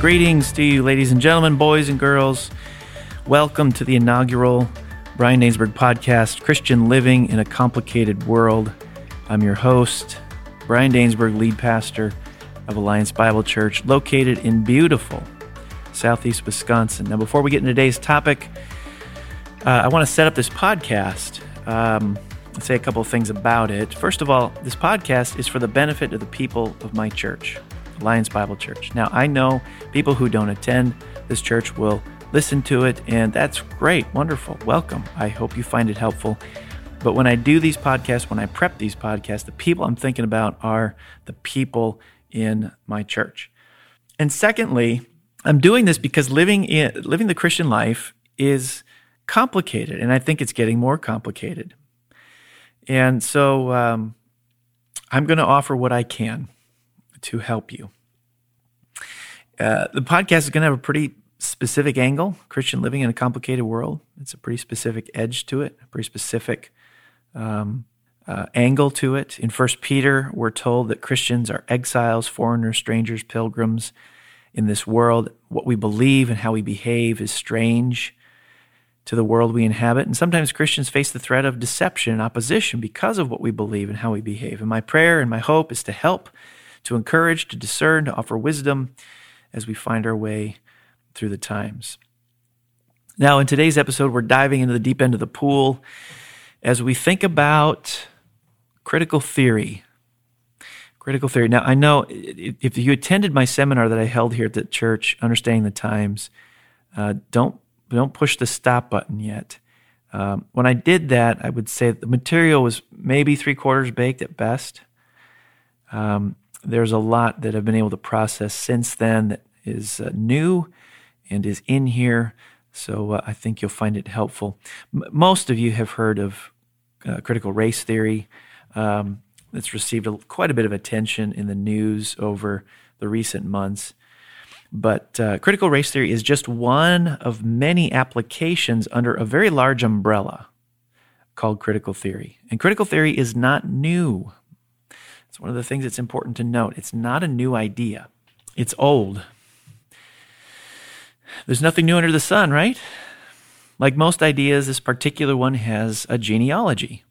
Greetings to you, ladies and gentlemen, boys and girls. Welcome to the inaugural Brian Danesberg podcast, Christian Living in a Complicated World. I'm your host, Brian Danesberg, lead pastor of Alliance Bible Church, located in beautiful southeast Wisconsin. Now, before we get into today's topic, uh, I want to set up this podcast. Um, say a couple of things about it. First of all, this podcast is for the benefit of the people of my church. Alliance Bible Church. Now, I know people who don't attend this church will listen to it, and that's great, wonderful, welcome. I hope you find it helpful. But when I do these podcasts, when I prep these podcasts, the people I'm thinking about are the people in my church. And secondly, I'm doing this because living in living the Christian life is complicated, and I think it's getting more complicated. And so um, I'm going to offer what I can to help you. Uh, the podcast is going to have a pretty specific angle Christian living in a complicated world. It's a pretty specific edge to it, a pretty specific um, uh, angle to it. In First Peter, we're told that Christians are exiles, foreigners, strangers, pilgrims in this world. What we believe and how we behave is strange to the world we inhabit. And sometimes Christians face the threat of deception and opposition because of what we believe and how we behave. And my prayer and my hope is to help to encourage, to discern, to offer wisdom as we find our way through the times. Now, in today's episode, we're diving into the deep end of the pool as we think about critical theory. Critical theory. Now, I know if you attended my seminar that I held here at the church, Understanding the Times, uh, don't don't push the stop button yet. Um, when I did that, I would say the material was maybe three quarters baked at best. Um, there's a lot that I've been able to process since then that is uh, new and is in here. So uh, I think you'll find it helpful. M- most of you have heard of uh, critical race theory. Um, it's received a, quite a bit of attention in the news over the recent months. But uh, critical race theory is just one of many applications under a very large umbrella called critical theory. And critical theory is not new. It's one of the things that's important to note. It's not a new idea, it's old. There's nothing new under the sun, right? Like most ideas, this particular one has a genealogy.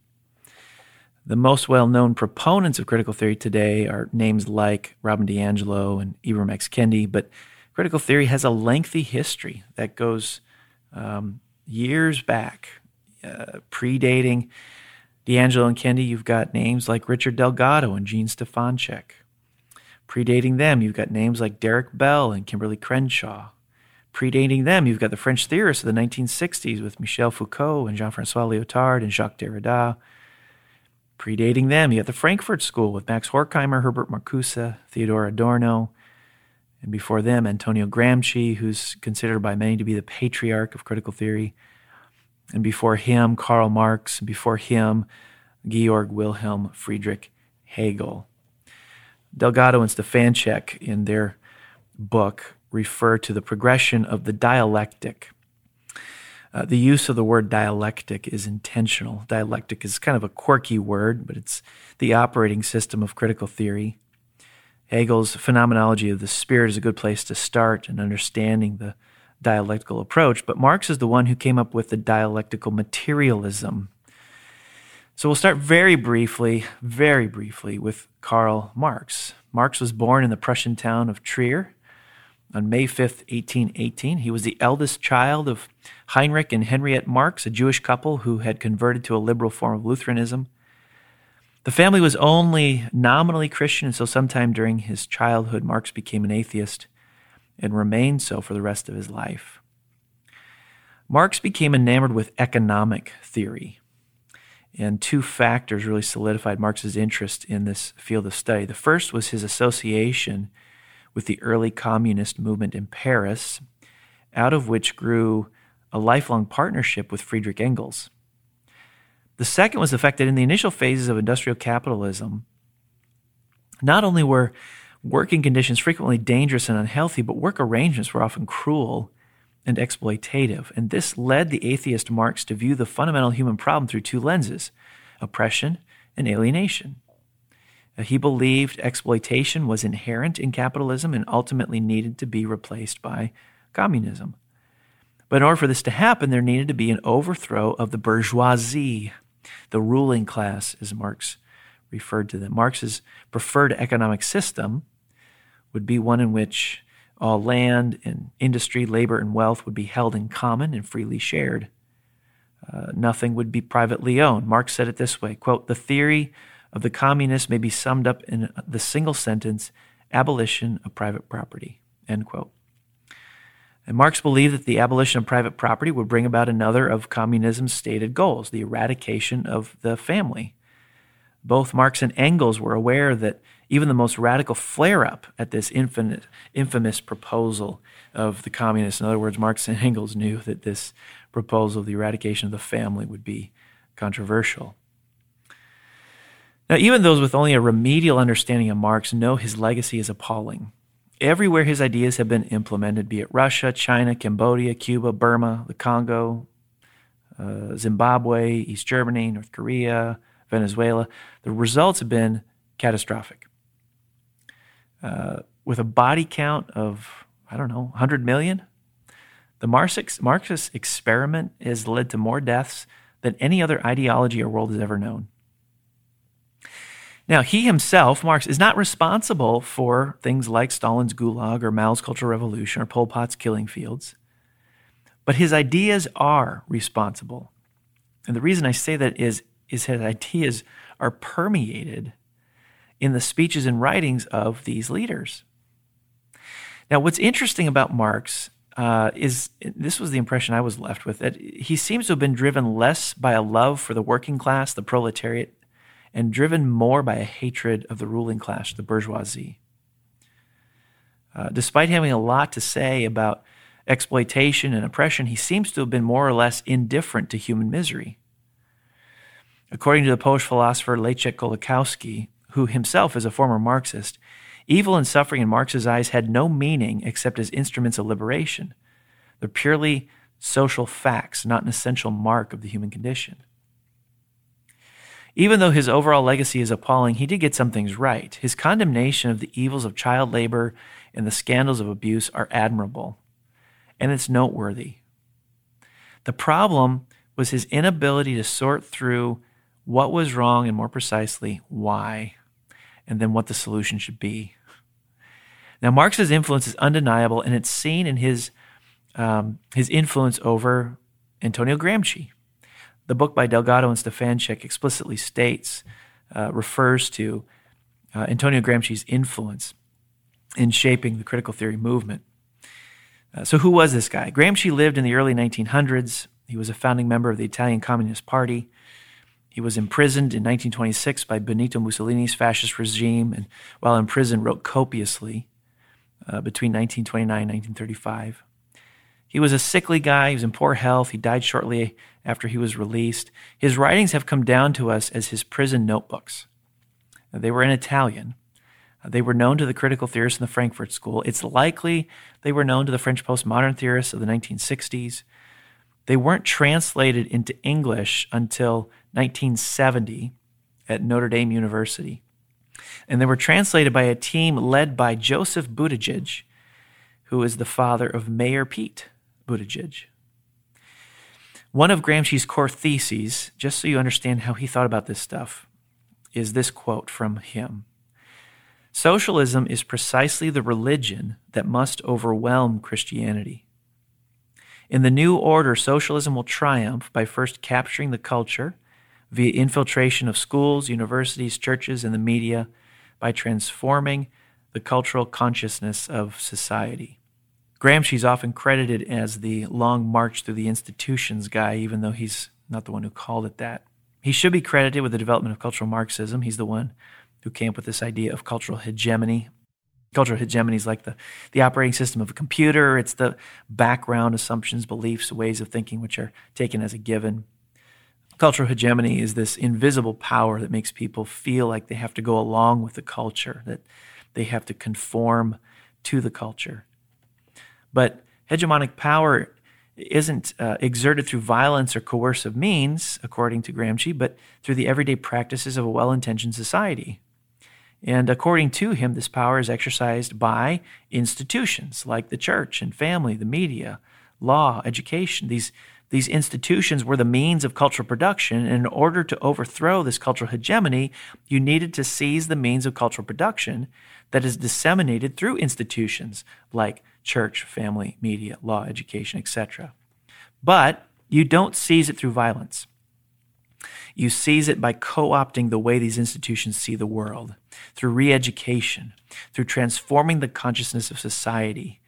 The most well known proponents of critical theory today are names like Robin DiAngelo and Ibram X. Kendi, but critical theory has a lengthy history that goes um, years back, uh, predating DiAngelo and Kendi, you've got names like Richard Delgado and Jean Stefancic. Predating them, you've got names like Derek Bell and Kimberlé Crenshaw. Predating them, you've got the French theorists of the 1960s with Michel Foucault and Jean Francois Lyotard and Jacques Derrida. Predating them, you got the Frankfurt School with Max Horkheimer, Herbert Marcuse, Theodor Adorno. And before them, Antonio Gramsci, who's considered by many to be the patriarch of critical theory and before him, Karl Marx, and before him, Georg Wilhelm Friedrich Hegel. Delgado and Stefancic, in their book, refer to the progression of the dialectic. Uh, the use of the word dialectic is intentional. Dialectic is kind of a quirky word, but it's the operating system of critical theory. Hegel's phenomenology of the spirit is a good place to start in understanding the dialectical approach, but Marx is the one who came up with the dialectical materialism. So we'll start very briefly, very briefly with Karl Marx. Marx was born in the Prussian town of Trier on May 5th, 1818. He was the eldest child of Heinrich and Henriette Marx, a Jewish couple who had converted to a liberal form of Lutheranism. The family was only nominally Christian until sometime during his childhood, Marx became an atheist and remained so for the rest of his life. Marx became enamored with economic theory, and two factors really solidified Marx's interest in this field of study. The first was his association with the early communist movement in Paris, out of which grew a lifelong partnership with Friedrich Engels. The second was the fact that in the initial phases of industrial capitalism, not only were working conditions frequently dangerous and unhealthy, but work arrangements were often cruel and exploitative. And this led the atheist Marx to view the fundamental human problem through two lenses oppression and alienation. Uh, he believed exploitation was inherent in capitalism and ultimately needed to be replaced by communism. But in order for this to happen, there needed to be an overthrow of the bourgeoisie, the ruling class, as Marx referred to them. Marx's preferred economic system would be one in which all land and industry, labor, and wealth would be held in common and freely shared. Uh, nothing would be privately owned. Marx said it this way quote, The theory of the communists may be summed up in the single sentence abolition of private property. End quote. And Marx believed that the abolition of private property would bring about another of communism's stated goals, the eradication of the family. Both Marx and Engels were aware that even the most radical flare up at this infinite, infamous proposal of the communists, in other words, Marx and Engels knew that this proposal of the eradication of the family would be controversial. Now, even those with only a remedial understanding of Marx know his legacy is appalling. Everywhere his ideas have been implemented, be it Russia, China, Cambodia, Cuba, Burma, the Congo, uh, Zimbabwe, East Germany, North Korea, Venezuela, the results have been catastrophic. Uh, with a body count of, I don't know, 100 million, the Marxist experiment has led to more deaths than any other ideology our world has ever known. Now, he himself, Marx, is not responsible for things like Stalin's Gulag or Mao's Cultural Revolution or Pol Pot's killing fields, but his ideas are responsible. And the reason I say that is, is his ideas are permeated in the speeches and writings of these leaders. Now, what's interesting about Marx uh, is this was the impression I was left with that he seems to have been driven less by a love for the working class, the proletariat, and driven more by a hatred of the ruling class, the bourgeoisie. Uh, despite having a lot to say about exploitation and oppression, he seems to have been more or less indifferent to human misery. According to the Polish philosopher Leszek Kolakowski, who himself is a former Marxist, evil and suffering in Marx's eyes had no meaning except as instruments of liberation. They're purely social facts, not an essential mark of the human condition. Even though his overall legacy is appalling, he did get some things right. His condemnation of the evils of child labor and the scandals of abuse are admirable, and it's noteworthy. The problem was his inability to sort through what was wrong and, more precisely, why, and then what the solution should be. Now, Marx's influence is undeniable, and it's seen in his, um, his influence over Antonio Gramsci. The book by Delgado and Stefancic explicitly states, uh, refers to uh, Antonio Gramsci's influence in shaping the critical theory movement. Uh, so, who was this guy? Gramsci lived in the early 1900s. He was a founding member of the Italian Communist Party. He was imprisoned in 1926 by Benito Mussolini's fascist regime, and while in prison, wrote copiously uh, between 1929 and 1935. He was a sickly guy. He was in poor health. He died shortly after he was released. His writings have come down to us as his prison notebooks. They were in Italian. They were known to the critical theorists in the Frankfurt School. It's likely they were known to the French postmodern theorists of the 1960s. They weren't translated into English until 1970 at Notre Dame University. And they were translated by a team led by Joseph Buttigieg, who is the father of Mayor Pete. Buttigieg. One of Gramsci's core theses, just so you understand how he thought about this stuff, is this quote from him Socialism is precisely the religion that must overwhelm Christianity. In the new order, socialism will triumph by first capturing the culture via infiltration of schools, universities, churches, and the media by transforming the cultural consciousness of society. Gramsci's often credited as the long march through the institutions guy, even though he's not the one who called it that. He should be credited with the development of cultural Marxism. He's the one who came up with this idea of cultural hegemony. Cultural hegemony is like the, the operating system of a computer. It's the background assumptions, beliefs, ways of thinking which are taken as a given. Cultural hegemony is this invisible power that makes people feel like they have to go along with the culture, that they have to conform to the culture. But hegemonic power isn't uh, exerted through violence or coercive means, according to Gramsci, but through the everyday practices of a well intentioned society. And according to him, this power is exercised by institutions like the church and family, the media, law, education. These, these institutions were the means of cultural production. And in order to overthrow this cultural hegemony, you needed to seize the means of cultural production that is disseminated through institutions like church, family, media, law, education, etc. But you don't seize it through violence. You seize it by co opting the way these institutions see the world, through re education, through transforming the consciousness of society.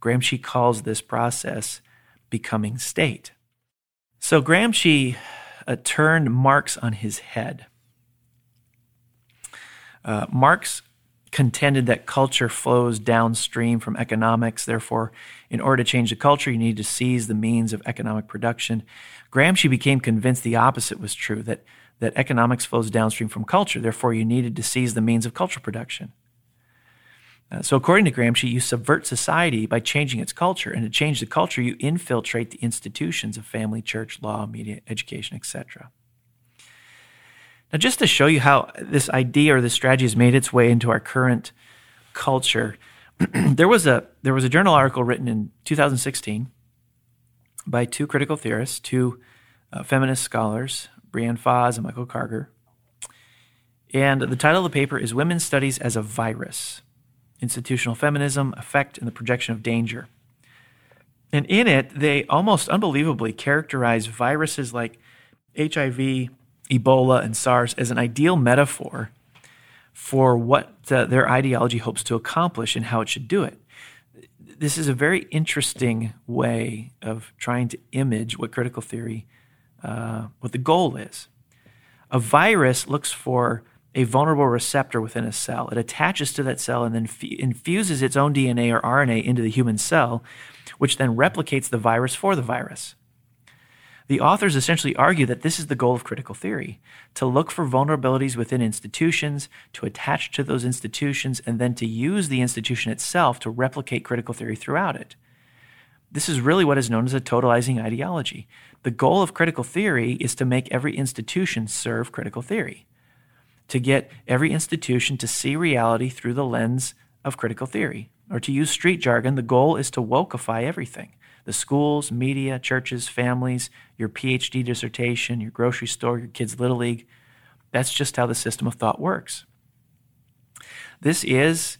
Gramsci calls this process becoming state. So Gramsci uh, turned Marx on his head. Uh, Marx contended that culture flows downstream from economics. Therefore, in order to change the culture, you need to seize the means of economic production. Gramsci became convinced the opposite was true that, that economics flows downstream from culture. Therefore, you needed to seize the means of cultural production. Uh, so, according to Gramsci, you subvert society by changing its culture. And to change the culture, you infiltrate the institutions of family, church, law, media, education, etc. Now, just to show you how this idea or this strategy has made its way into our current culture, there was a there was a journal article written in 2016 by two critical theorists, two uh, feminist scholars, Breanne Fahs and Michael Karger. And the title of the paper is Women's Studies as a Virus Institutional Feminism, Affect, and the Projection of Danger. And in it, they almost unbelievably characterize viruses like HIV, Ebola, and SARS as an ideal metaphor for what uh, their ideology hopes to accomplish and how it should do it. This is a very interesting way of trying to image what critical theory, uh, what the goal is. A virus looks for a vulnerable receptor within a cell. It attaches to that cell and then f- infuses its own DNA or RNA into the human cell, which then replicates the virus for the virus. The authors essentially argue that this is the goal of critical theory to look for vulnerabilities within institutions, to attach to those institutions, and then to use the institution itself to replicate critical theory throughout it. This is really what is known as a totalizing ideology. The goal of critical theory is to make every institution serve critical theory, to get every institution to see reality through the lens of critical theory. Or to use street jargon, the goal is to wokeify everything the schools, media, churches, families, your PhD dissertation, your grocery store, your kids' little league. That's just how the system of thought works. This is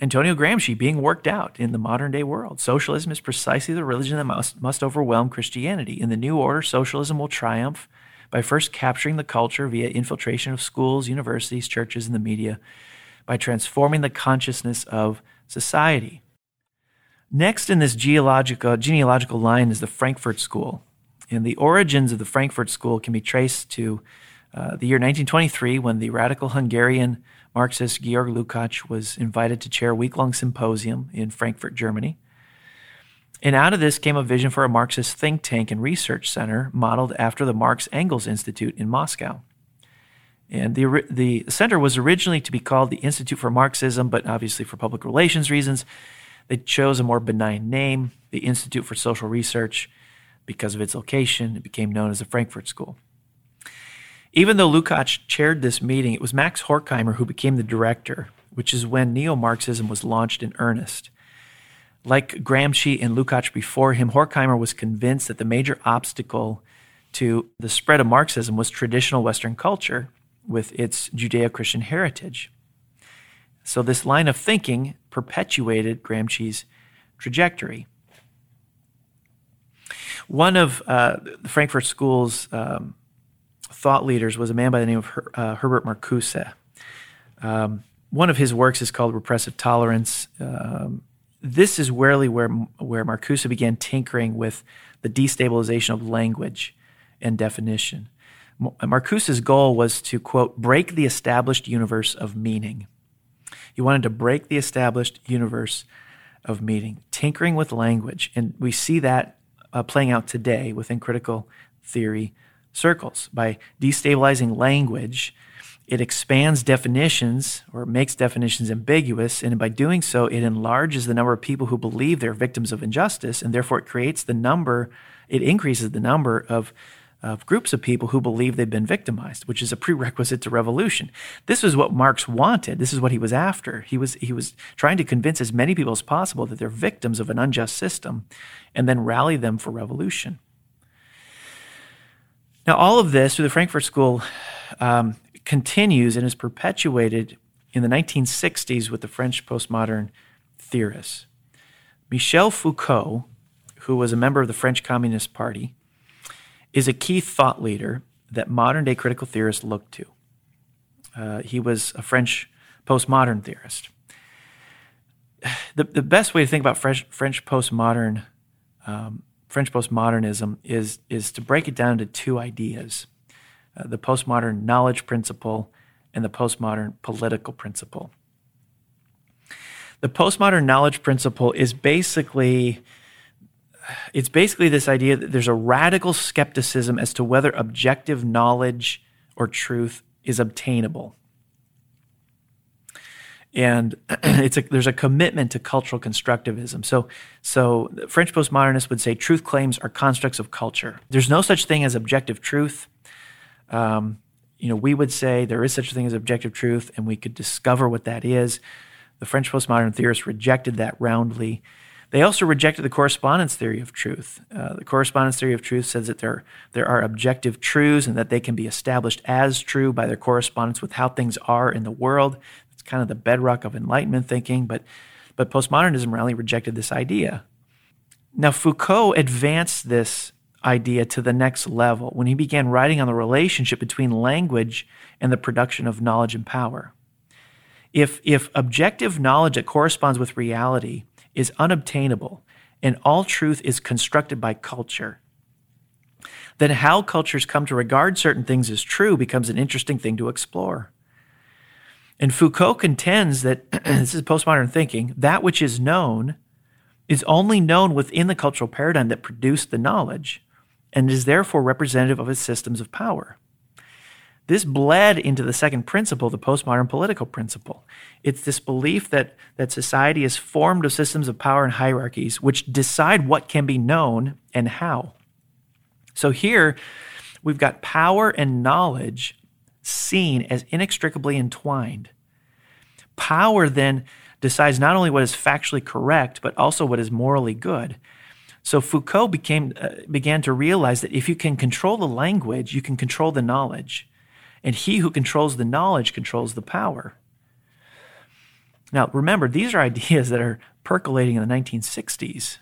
Antonio Gramsci being worked out in the modern day world. Socialism is precisely the religion that must, must overwhelm Christianity. In the new order, socialism will triumph by first capturing the culture via infiltration of schools, universities, churches, and the media, by transforming the consciousness of society. Next in this geological, genealogical line is the Frankfurt School. And the origins of the Frankfurt School can be traced to uh, the year 1923 when the radical Hungarian Marxist Georg Lukács was invited to chair a week long symposium in Frankfurt, Germany. And out of this came a vision for a Marxist think tank and research center modeled after the Marx Engels Institute in Moscow. And the, the center was originally to be called the Institute for Marxism, but obviously for public relations reasons, they chose a more benign name, the Institute for Social Research. Because of its location, it became known as the Frankfurt School. Even though Lukács chaired this meeting, it was Max Horkheimer who became the director, which is when neo Marxism was launched in earnest. Like Gramsci and Lukács before him, Horkheimer was convinced that the major obstacle to the spread of Marxism was traditional Western culture with its Judeo Christian heritage. So, this line of thinking perpetuated Gramsci's trajectory. One of uh, the Frankfurt School's um, thought leaders was a man by the name of Her, uh, Herbert Marcuse. Um, one of his works is called Repressive Tolerance. Um, this is really where, where Marcuse began tinkering with the destabilization of language and definition. Marcuse's goal was to, quote, break the established universe of meaning. He wanted to break the established universe of meaning, tinkering with language. And we see that uh, playing out today within critical theory circles. By destabilizing language, it expands definitions or makes definitions ambiguous. And by doing so, it enlarges the number of people who believe they're victims of injustice. And therefore, it creates the number, it increases the number of of groups of people who believe they've been victimized, which is a prerequisite to revolution. This is what Marx wanted. This is what he was after. He was, he was trying to convince as many people as possible that they're victims of an unjust system and then rally them for revolution. Now, all of this through the Frankfurt School um, continues and is perpetuated in the 1960s with the French postmodern theorists. Michel Foucault, who was a member of the French Communist Party, is a key thought leader that modern day critical theorists look to. Uh, he was a French postmodern theorist. The, the best way to think about French, French postmodern um, French postmodernism is, is to break it down into two ideas uh, the postmodern knowledge principle and the postmodern political principle. The postmodern knowledge principle is basically it's basically this idea that there's a radical skepticism as to whether objective knowledge or truth is obtainable. And it's a, there's a commitment to cultural constructivism. So, so French postmodernists would say truth claims are constructs of culture. There's no such thing as objective truth. Um, you know, we would say there is such a thing as objective truth, and we could discover what that is. The French postmodern theorists rejected that roundly. They also rejected the correspondence theory of truth. Uh, the correspondence theory of truth says that there, there are objective truths and that they can be established as true by their correspondence with how things are in the world. Kind of the bedrock of Enlightenment thinking, but, but postmodernism really rejected this idea. Now, Foucault advanced this idea to the next level when he began writing on the relationship between language and the production of knowledge and power. If, if objective knowledge that corresponds with reality is unobtainable and all truth is constructed by culture, then how cultures come to regard certain things as true becomes an interesting thing to explore. And Foucault contends that this is postmodern thinking that which is known is only known within the cultural paradigm that produced the knowledge and is therefore representative of its systems of power. This bled into the second principle, the postmodern political principle. It's this belief that, that society is formed of systems of power and hierarchies which decide what can be known and how. So here, we've got power and knowledge seen as inextricably entwined. Power then decides not only what is factually correct, but also what is morally good. So Foucault became, uh, began to realize that if you can control the language, you can control the knowledge. And he who controls the knowledge controls the power. Now, remember, these are ideas that are percolating in the 1960s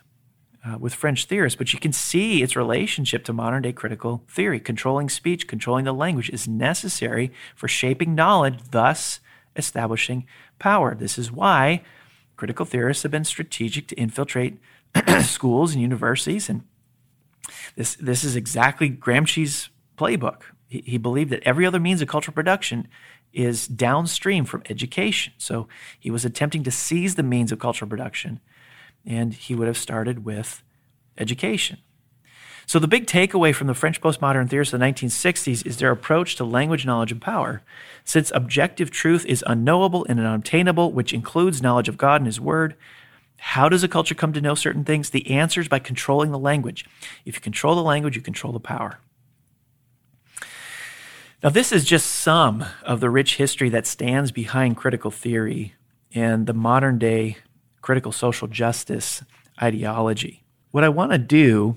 uh, with French theorists, but you can see its relationship to modern day critical theory. Controlling speech, controlling the language is necessary for shaping knowledge, thus establishing power. This is why critical theorists have been strategic to infiltrate schools and universities. And this, this is exactly Gramsci's playbook. He, he believed that every other means of cultural production is downstream from education. So he was attempting to seize the means of cultural production, and he would have started with education. So the big takeaway from the French postmodern theorists of the 1960s is their approach to language, knowledge, and power. Since objective truth is unknowable and unobtainable, which includes knowledge of God and His Word, how does a culture come to know certain things? The answer is by controlling the language. If you control the language, you control the power. Now, this is just some of the rich history that stands behind critical theory and the modern day critical social justice ideology. What I want to do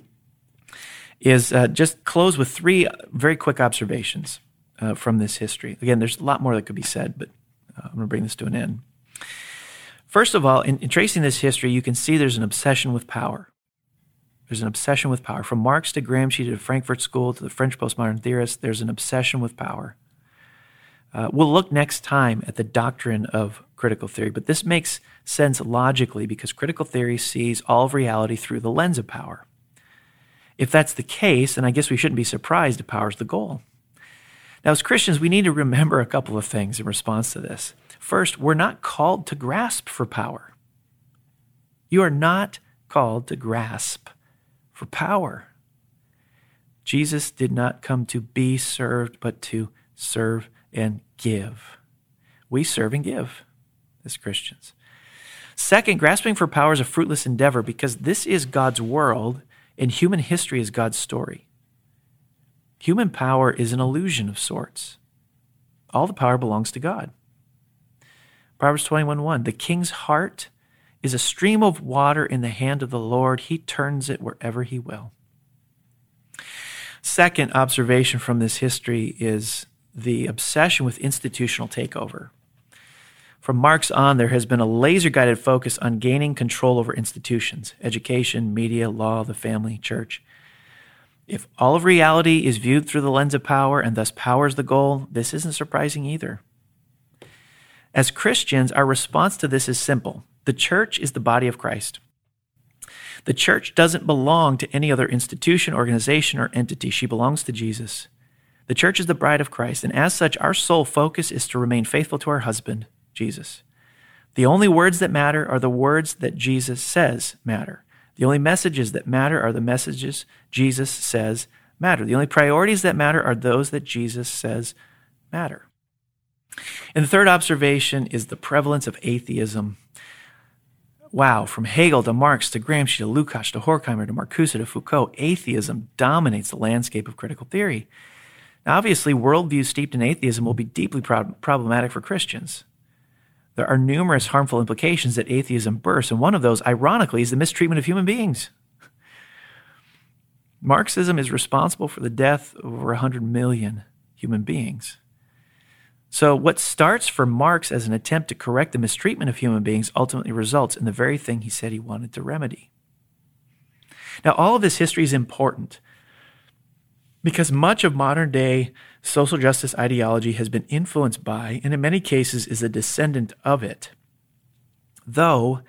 is uh, just close with three very quick observations uh, from this history. Again, there's a lot more that could be said, but uh, I'm going to bring this to an end. First of all, in, in tracing this history, you can see there's an obsession with power. There's an obsession with power. From Marx to Gramsci to the Frankfurt School to the French postmodern theorists, there's an obsession with power. Uh, we'll look next time at the doctrine of critical theory, but this makes sense logically because critical theory sees all of reality through the lens of power. If that's the case, then I guess we shouldn't be surprised if power is the goal. Now, as Christians, we need to remember a couple of things in response to this. First, we're not called to grasp for power. You are not called to grasp for power. Jesus did not come to be served, but to serve and give. We serve and give as Christians. Second, grasping for power is a fruitless endeavor because this is God's world and human history is God's story. Human power is an illusion of sorts. All the power belongs to God. Proverbs 21 1 The king's heart is a stream of water in the hand of the Lord. He turns it wherever he will. Second observation from this history is the obsession with institutional takeover. From Marx on, there has been a laser guided focus on gaining control over institutions education, media, law, the family, church. If all of reality is viewed through the lens of power and thus power is the goal, this isn't surprising either. As Christians, our response to this is simple the church is the body of Christ. The church doesn't belong to any other institution, organization, or entity. She belongs to Jesus. The church is the bride of Christ, and as such, our sole focus is to remain faithful to our husband, Jesus. The only words that matter are the words that Jesus says matter. The only messages that matter are the messages Jesus says matter. The only priorities that matter are those that Jesus says matter. And the third observation is the prevalence of atheism Wow, from Hegel to Marx to Gramsci to Lukács to Horkheimer to Marcuse to Foucault, atheism dominates the landscape of critical theory. Obviously, worldviews steeped in atheism will be deeply pro- problematic for Christians. There are numerous harmful implications that atheism bursts, and one of those, ironically, is the mistreatment of human beings. Marxism is responsible for the death of over 100 million human beings. So, what starts for Marx as an attempt to correct the mistreatment of human beings ultimately results in the very thing he said he wanted to remedy. Now, all of this history is important because much of modern day social justice ideology has been influenced by, and in many cases is a descendant of it. Though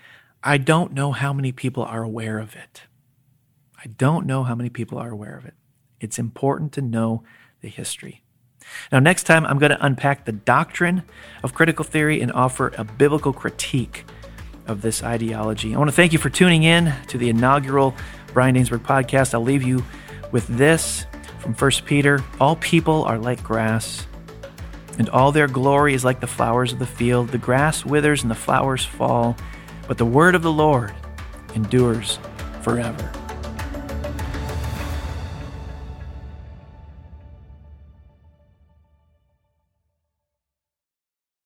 I don't know how many people are aware of it. I don't know how many people are aware of it. It's important to know the history. Now, next time, I'm going to unpack the doctrine of critical theory and offer a biblical critique of this ideology. I want to thank you for tuning in to the inaugural Brian Dainsberg podcast. I'll leave you with this from 1 Peter All people are like grass, and all their glory is like the flowers of the field. The grass withers and the flowers fall, but the word of the Lord endures forever.